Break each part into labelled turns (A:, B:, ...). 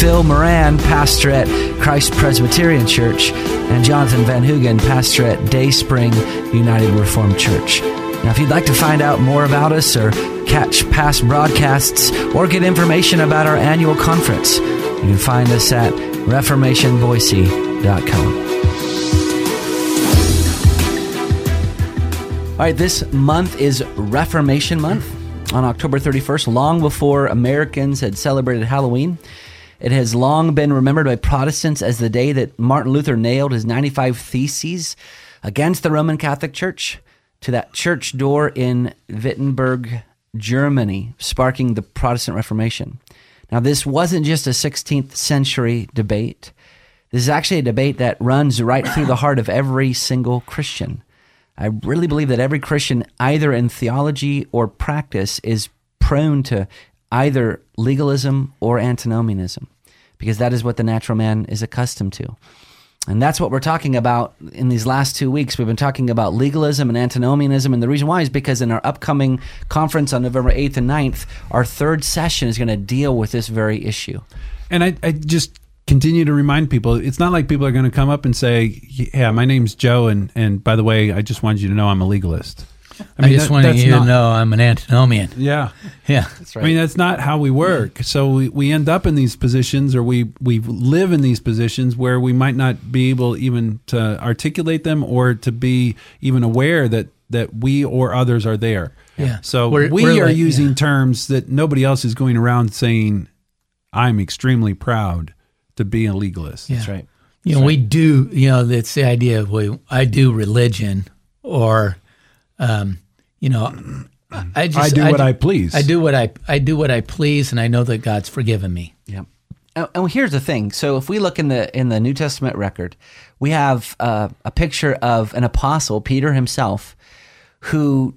A: Phil Moran, pastor at Christ Presbyterian Church, and Jonathan Van Hugen, pastor at Day Spring United Reformed Church. Now, if you'd like to find out more about us or catch past broadcasts or get information about our annual conference, you can find us at reformationboise.com. All right, this month is Reformation Month on October 31st, long before Americans had celebrated Halloween. It has long been remembered by Protestants as the day that Martin Luther nailed his 95 Theses against the Roman Catholic Church to that church door in Wittenberg, Germany, sparking the Protestant Reformation. Now, this wasn't just a 16th century debate. This is actually a debate that runs right through the heart of every single Christian. I really believe that every Christian, either in theology or practice, is prone to either legalism or antinomianism, because that is what the natural man is accustomed to. And that's what we're talking about in these last two weeks. We've been talking about legalism and antinomianism. And the reason why is because in our upcoming conference on November 8th and 9th, our third session is going to deal with this very issue.
B: And I, I just continue to remind people it's not like people are going to come up and say, Yeah, my name's Joe. And, and by the way, I just wanted you to know I'm a legalist.
C: I, mean, I just that, wanted you not, to know I'm an antinomian.
B: Yeah,
C: yeah,
B: that's right. I mean, that's not how we work. So we, we end up in these positions, or we we live in these positions where we might not be able even to articulate them, or to be even aware that that we or others are there.
C: Yeah.
B: So we're, we we're are like, using yeah. terms that nobody else is going around saying. I'm extremely proud to be a legalist.
C: Yeah.
B: That's right.
C: You know,
B: right.
C: we do. You know, it's the idea of we. I do religion, or um, you know, I just
B: I do what I please.
C: I do what I I do what I please, and I know that God's forgiven me.
A: Yeah. And here's the thing. So if we look in the in the New Testament record, we have uh, a picture of an apostle, Peter himself, who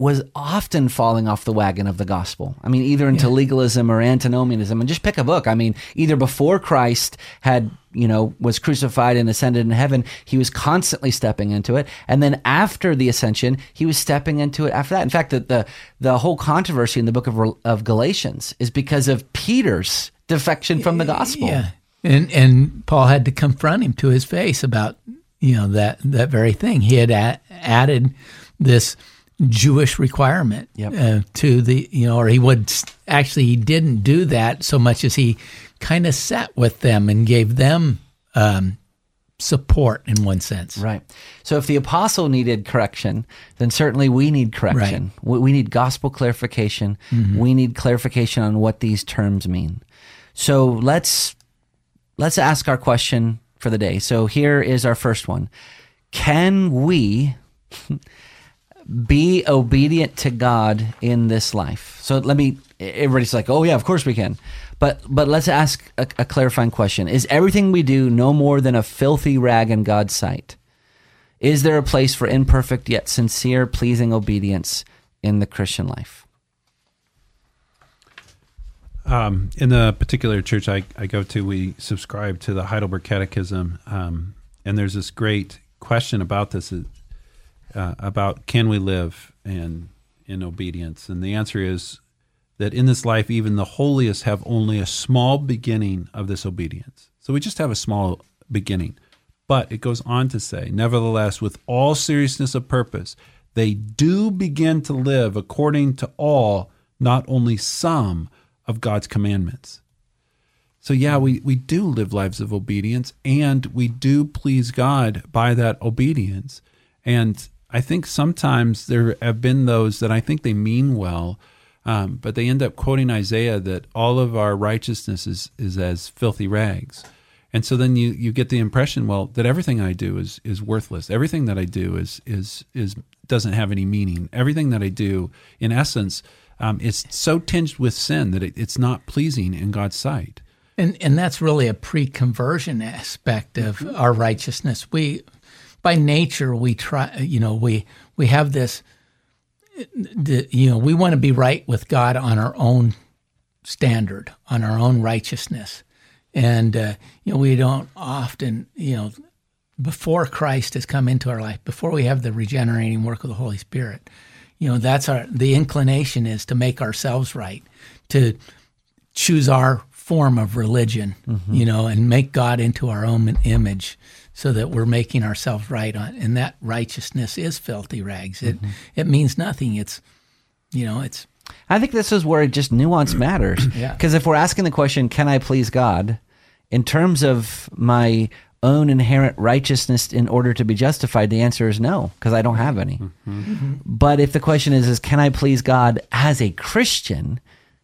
A: was often falling off the wagon of the gospel. I mean, either into yeah. legalism or antinomianism. And just pick a book. I mean, either before Christ had, you know, was crucified and ascended in heaven, he was constantly stepping into it. And then after the ascension, he was stepping into it after that. In fact, the the, the whole controversy in the book of, of Galatians is because of Peter's defection from the gospel.
C: Yeah. And and Paul had to confront him to his face about, you know, that that very thing. He had a- added this Jewish requirement
A: yep.
C: uh, to the you know, or he would actually he didn't do that so much as he kind of sat with them and gave them um, support in one sense.
A: Right. So if the apostle needed correction, then certainly we need correction. Right. We need gospel clarification. Mm-hmm. We need clarification on what these terms mean. So let's let's ask our question for the day. So here is our first one. Can we be obedient to God in this life. So let me everybody's like, "Oh yeah, of course we can." But but let's ask a, a, clarifying question. Is everything we do no more than a filthy rag in God's sight? Is there a place for imperfect yet sincere, pleasing obedience in the Christian life?
B: Um, in the particular church I, I go to, we subscribe to the Heidelberg Catechism, um, and there's this great question about this uh, about can we live in in obedience, and the answer is that in this life, even the holiest have only a small beginning of this obedience. So we just have a small beginning. But it goes on to say, nevertheless, with all seriousness of purpose, they do begin to live according to all, not only some, of God's commandments. So, yeah, we, we do live lives of obedience and we do please God by that obedience. And I think sometimes there have been those that I think they mean well, um, but they end up quoting Isaiah that all of our righteousness is, is as filthy rags. And so then you, you get the impression, well, that everything I do is, is worthless. Everything that I do is, is, is, doesn't have any meaning. Everything that I do, in essence, um, is so tinged with sin that it, it's not pleasing in God's sight.
C: And, and that's really a pre conversion aspect of our righteousness. We, by nature we try. You know, we we have this. The, you know, we want to be right with God on our own standard, on our own righteousness, and uh, you know we don't often you know before Christ has come into our life, before we have the regenerating work of the Holy Spirit, you know, that's our the inclination is to make ourselves right, to choose our form of religion, mm-hmm. you know, and make God into our own image so that we're making ourselves right on and that righteousness is filthy rags. It mm-hmm. it means nothing. It's you know, it's
A: I think this is where just nuance matters.
C: yeah.
A: Because if we're asking the question, can I please God? In terms of my own inherent righteousness in order to be justified? The answer is no, because I don't have any. Mm-hmm. Mm-hmm. But if the question is, is can I please God as a Christian?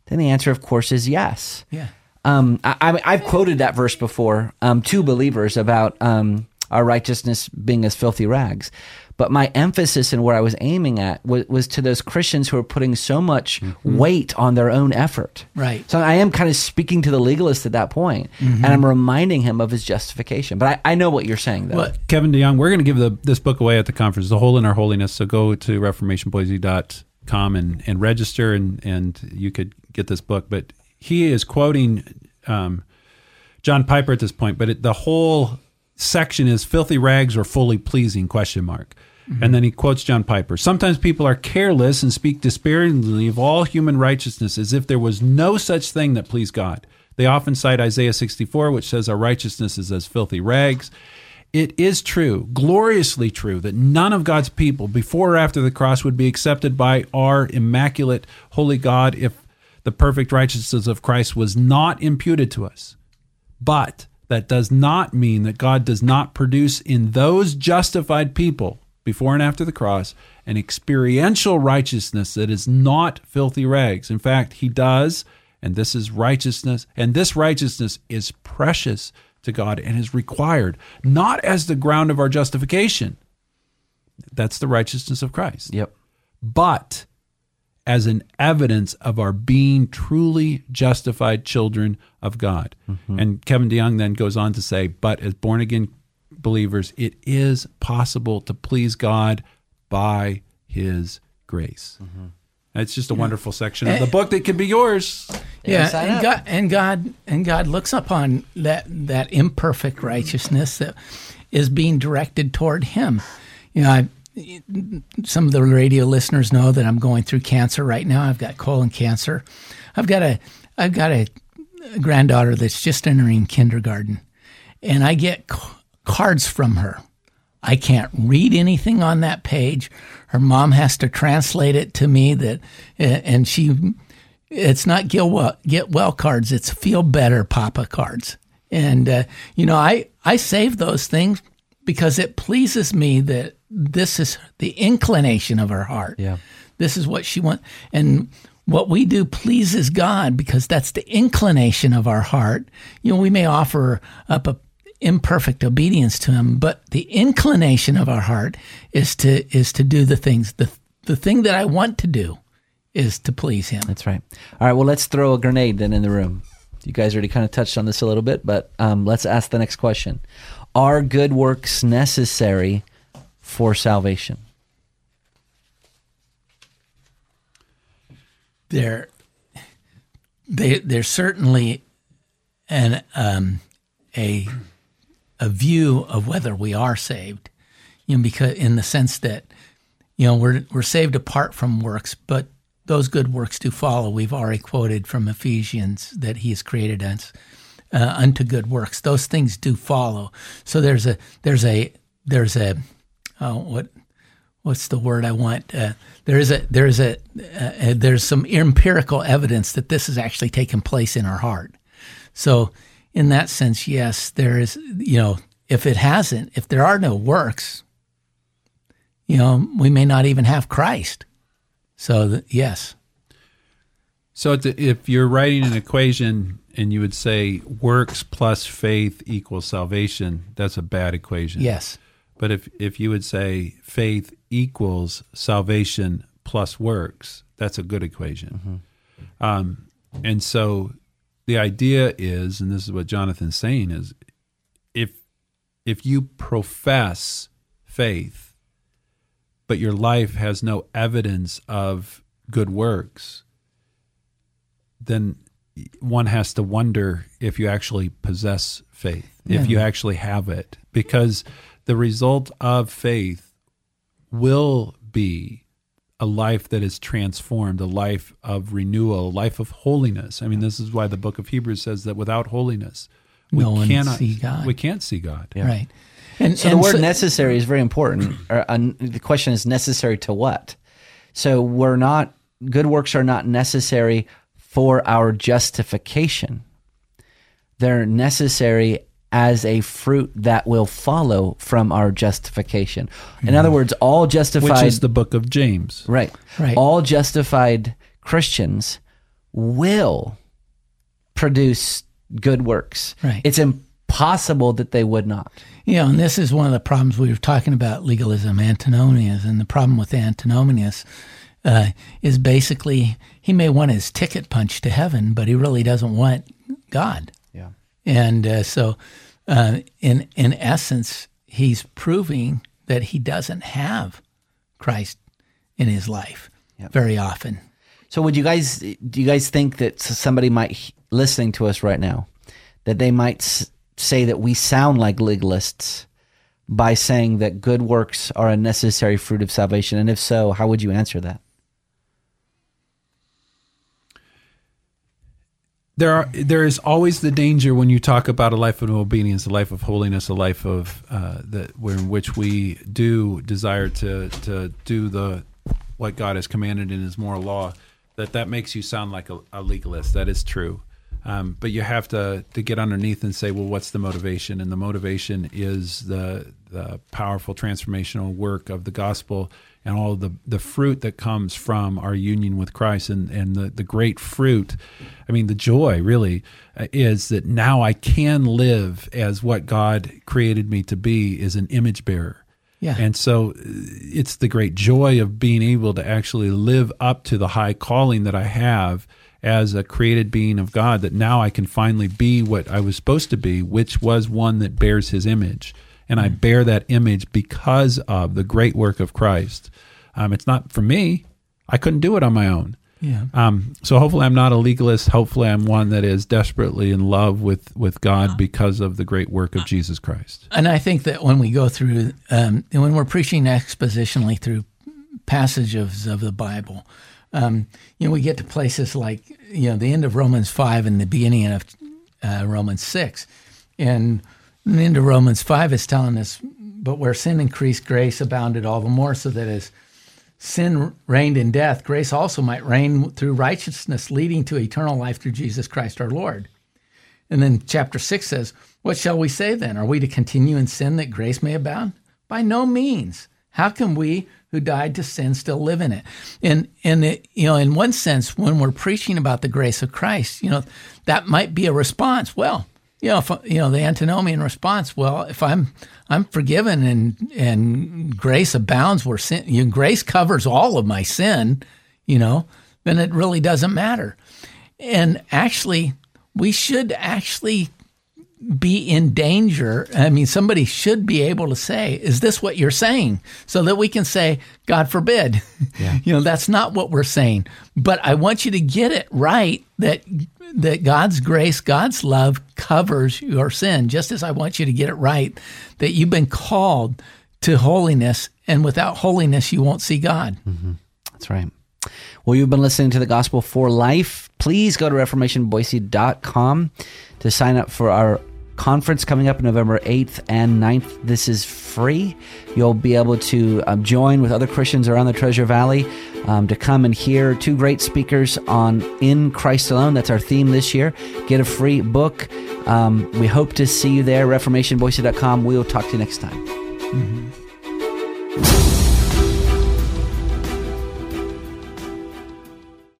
A: Then the answer, of course, is yes.
C: Yeah.
A: Um, I, have quoted that verse before um, to believers about um, our righteousness being as filthy rags. But my emphasis and where I was aiming at was, was to those Christians who are putting so much mm-hmm. weight on their own effort.
C: Right.
A: So I am kind of speaking to the legalist at that point, mm-hmm. and I'm reminding him of his justification. But I, I know what you're saying, though. Well,
B: Kevin DeYoung, we're going to give the, this book away at the conference, The Hole in Our Holiness. So go to reformationboise.com and, and register, and, and you could get this book. But he is quoting um, John Piper at this point, but it, the whole section is filthy rags or fully pleasing question mark Mm-hmm. And then he quotes John Piper. Sometimes people are careless and speak disparagingly of all human righteousness as if there was no such thing that pleased God. They often cite Isaiah 64, which says our righteousness is as filthy rags. It is true, gloriously true, that none of God's people before or after the cross would be accepted by our immaculate, holy God if the perfect righteousness of Christ was not imputed to us. But that does not mean that God does not produce in those justified people before and after the cross, an experiential righteousness that is not filthy rags. In fact, he does, and this is righteousness, and this righteousness is precious to God and is required, not as the ground of our justification. That's the righteousness of Christ.
A: Yep.
B: But as an evidence of our being truly justified children of God. Mm-hmm. And Kevin DeYoung then goes on to say, but as born again believers, it is possible to please God by His grace. Mm-hmm. It's just a yeah. wonderful section of the book that can be yours.
C: Yeah, and God, and God and God looks upon that that imperfect righteousness that is being directed toward Him. You know, I, some of the radio listeners know that I'm going through cancer right now. I've got colon cancer. I've got a I've got a granddaughter that's just entering kindergarten, and I get cards from her. I can't read anything on that page. Her mom has to translate it to me that, and she, it's not get well, get well cards. It's feel better Papa cards. And, uh, you know, I, I save those things because it pleases me that this is the inclination of her heart.
A: Yeah.
C: This is what she wants. And what we do pleases God because that's the inclination of our heart. You know, we may offer up a imperfect obedience to him, but the inclination of our heart is to is to do the things the the thing that I want to do is to please him.
A: That's right. All right, well let's throw a grenade then in the room. You guys already kind of touched on this a little bit, but um, let's ask the next question. Are good works necessary for salvation?
C: There, they, there's certainly an um, a a view of whether we are saved, you know, because in the sense that, you know, we're we're saved apart from works, but those good works do follow. We've already quoted from Ephesians that He has created us uh, unto good works. Those things do follow. So there's a there's a there's a oh, what what's the word I want? Uh, there is a there is a uh, there's some empirical evidence that this has actually taken place in our heart. So in that sense, yes, there is, you know, if it hasn't, if there are no works, you know, we may not even have Christ. So, the, yes.
B: So, if you're writing an equation and you would say works plus faith equals salvation, that's a bad equation.
C: Yes.
B: But if, if you would say faith equals salvation plus works, that's a good equation. Mm-hmm. Um, and so the idea is, and this is what Jonathan's saying, is if if you profess faith, but your life has no evidence of good works, then one has to wonder if you actually possess faith,
C: Yeah.
B: if you actually have it, because the result of faith will be a life that is transformed, a life of renewal, a life of holiness. I mean, this is why the book of Hebrews says that without holiness, we
C: No one
B: cannot
C: see God.
B: We can't see God.
C: Right. And
A: So
C: and
A: the word
C: so-
A: necessary is very important. Or, uh, the question is necessary to what? So we're not good works are not necessary for our justification. They're necessary as a fruit that will follow from our justification. In other words, all justified
B: Which is the book of James.
A: right.
C: Right.
A: All justified Christians will produce good works.
C: Right.
A: It's impossible that they would not.
C: You know, and this is one of the problems we were talking about legalism, antinomians, and the problem with antinomians uh, is basically he may want his ticket punched to heaven, but he really doesn't want God.
A: Yeah.
C: And uh, so, uh, in in essence, he's proving that he doesn't have Christ in his life very often.
A: So would you guys do you guys think that somebody might listening to us right now that they might s- say that we sound like legalists by saying that good works are a necessary fruit of salvation and if so how would you answer that?
B: There are there is always the danger when you talk about a life of obedience, a life of holiness, a life of uh, that where in which we do desire to to do the what God has commanded in His moral law. That that makes you sound like a, a legalist. That is true, um, but you have to to get underneath and say, well, what's the motivation? And the motivation is the the powerful transformational work of the gospel and all the the fruit that comes from our union with Christ and and the the great fruit. I mean the joy really uh, is that now I can live as what God created me to be is an image bearer.
C: Yeah.
B: and so uh, it's the great joy of being able to actually live up to the high calling that I have as a created being of God that now I can finally be what I was supposed to be which was one that bears his image and I bear that image because of the great work of Christ. Um, it's not for me. I couldn't do it on my own.
C: Yeah.
B: Um, so hopefully I'm not a legalist. Hopefully I'm one that is desperately in love with, with God because of the great work of Jesus Christ.
C: And I think that when we go through, um, when we're preaching expositionally through passages of the Bible, um, you know, we get to places like, you know, the end of Romans 5 and the beginning of uh, Romans 6. And end of Romans 5 is telling us, but where sin increased, grace abounded all the more, so that as sin reigned in death, grace also might reign through righteousness, leading to eternal life through Jesus Christ our Lord. And then chapter 6 says, What shall we say then? Are we to continue in sin that grace may abound? By no means. How can we who died to sin still live in it? And, and it, you know, in one sense, when we're preaching about the grace of Christ, you know, that might be a response. Well, you know, if, you know, the antinomian response. Well, if I'm I'm forgiven and and grace abounds where sin, you know, grace covers all of my sin, you know, then it really doesn't matter. And actually, we should actually be in danger. I mean, somebody should be able to say, "Is this what you're saying?" So that we can say, "God forbid." you know, that's not what we're saying. But I want you to get it right that that God's grace, God's love covers your sin, just as I want you to get it right that you've been called to holiness, and without holiness, you won't see God. Mm-hmm.
A: That's right. Well, you've been listening to the Gospel for Life. Please go to reformationboise.com to sign up for our conference coming up November 8th and 9th. This is free. You'll be able to um, join with other Christians around the Treasure Valley um, to come and hear two great speakers on In Christ Alone. That's our theme this year. Get a free book. Um, we hope to see you there. ReformationBoise.com. We'll talk to you next time.